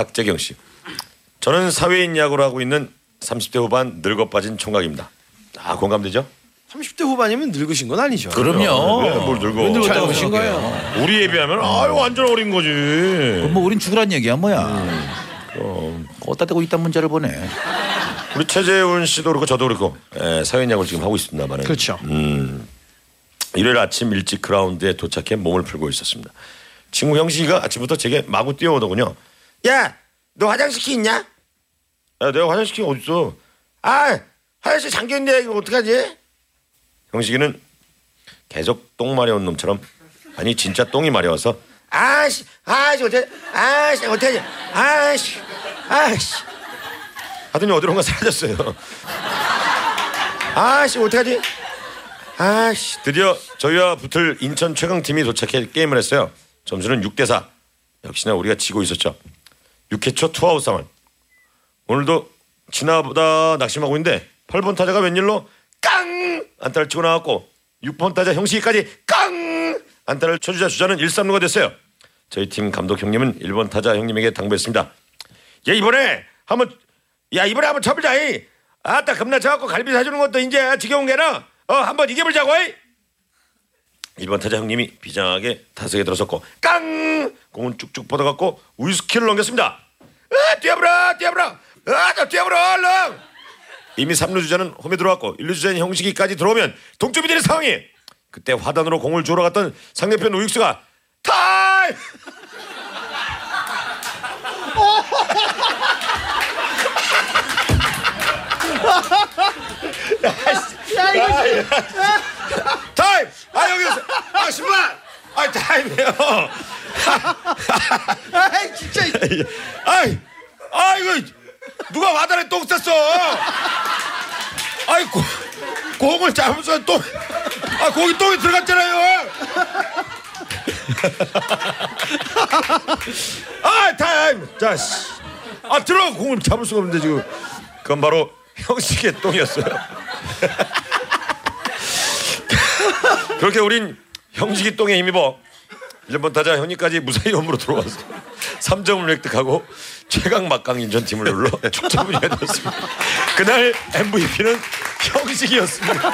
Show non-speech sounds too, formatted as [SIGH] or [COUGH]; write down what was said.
박재경 씨. 저는 사회인 야구를 하고 있는 30대 후반 늙어 빠진 총각입니다. 아 공감되죠? 30대 후반이면 늙으신 건 아니죠. 그럼요. 왜, 뭘 늙어? 왜 늙었다고 생각해요? 거예요. 우리에 비하면 아유 완전 어린 거지. 그럼 뭐 우린 죽으란 얘기야 뭐야. 어디다 대고 이딴 문자를 보내. 우리 최재훈 씨도 그렇고 저도 그렇고 에, 사회인 야구를 지금 하고 있습니다만 그렇죠. 일요일 아침 일찍 그라운드에 도착해 몸을 풀고 있었습니다. 친구 형식이가 아침부터 제게 마구 뛰어오더군요. 야, 너 화장실 있냐? 야, 내가 화장실 어딨어? 아, 화장실 잠겨있는데 이거 어떡하지? 형식이는 계속 똥 마려운 놈처럼 아니 진짜 똥이 마려워서 아씨, 아씨 어떡하지? 아씨 어떡하지? 아씨, 아씨 하더니 어디론가 사라졌어요. 아씨 어떡하지? 아씨 드디어 저희와 붙을 인천 최강팀이 도착해 게임을 했어요. 점수는 6대4. 역시나 우리가 지고 있었죠. 6회 초 투아웃 상황. 오늘도 지나보다 낙심하고 있는데 8번 타자가 웬일로 깡 안타를 치고 나왔고 6번 타자 형식이까지 깡 안타를 쳐주자 주자는 1, 3루가 됐어요. 저희 팀 감독 형님은 1번 타자 형님에게 당부했습니다. 야 이번에 한번 야 이번에 한번 쳐보자. 이. 아따 겁나 쳐갖고 갈비 사주는 것도 이제 지겨운 게나 어 한번 이겨보자고. 이. 1번 타자 형님이 비장하게 타석에 들어섰고 깡 공은 쭉쭉 뻗어갖고 위스키를 넘겼습니다. 아 뛰어버려 뛰어버려 아저 뛰어버려 얼른. 이미 3루 주자는 홈에 들어왔고 1루 주자인 형식이까지 들어오면 동점이 되는 상황이. 그때 화단으로 공을 주러 갔던 상대편 우익수가 타임 타임 타임이에요 아 진짜 아이, 아 이거 누가 와다에 똥 쌌어? 아이 고, 공을 잡으면서 똥, 아 거기 똥이 들어갔잖아요. 아 타임, 자, 씨. 아 들어 공을 잡을 수가 없는데 지금 그건 바로 형식의 똥이었어요. [LAUGHS] 그렇게 우린 형식이 똥에 힘입어 1번 타자 현이까지 무사히 홈으로 들어와서 3점을 [LAUGHS] 획득하고 최강 막강 인천팀을 눌러 [LAUGHS] 축제분이 되었습니다. 그날 MVP는 형식이었습니다.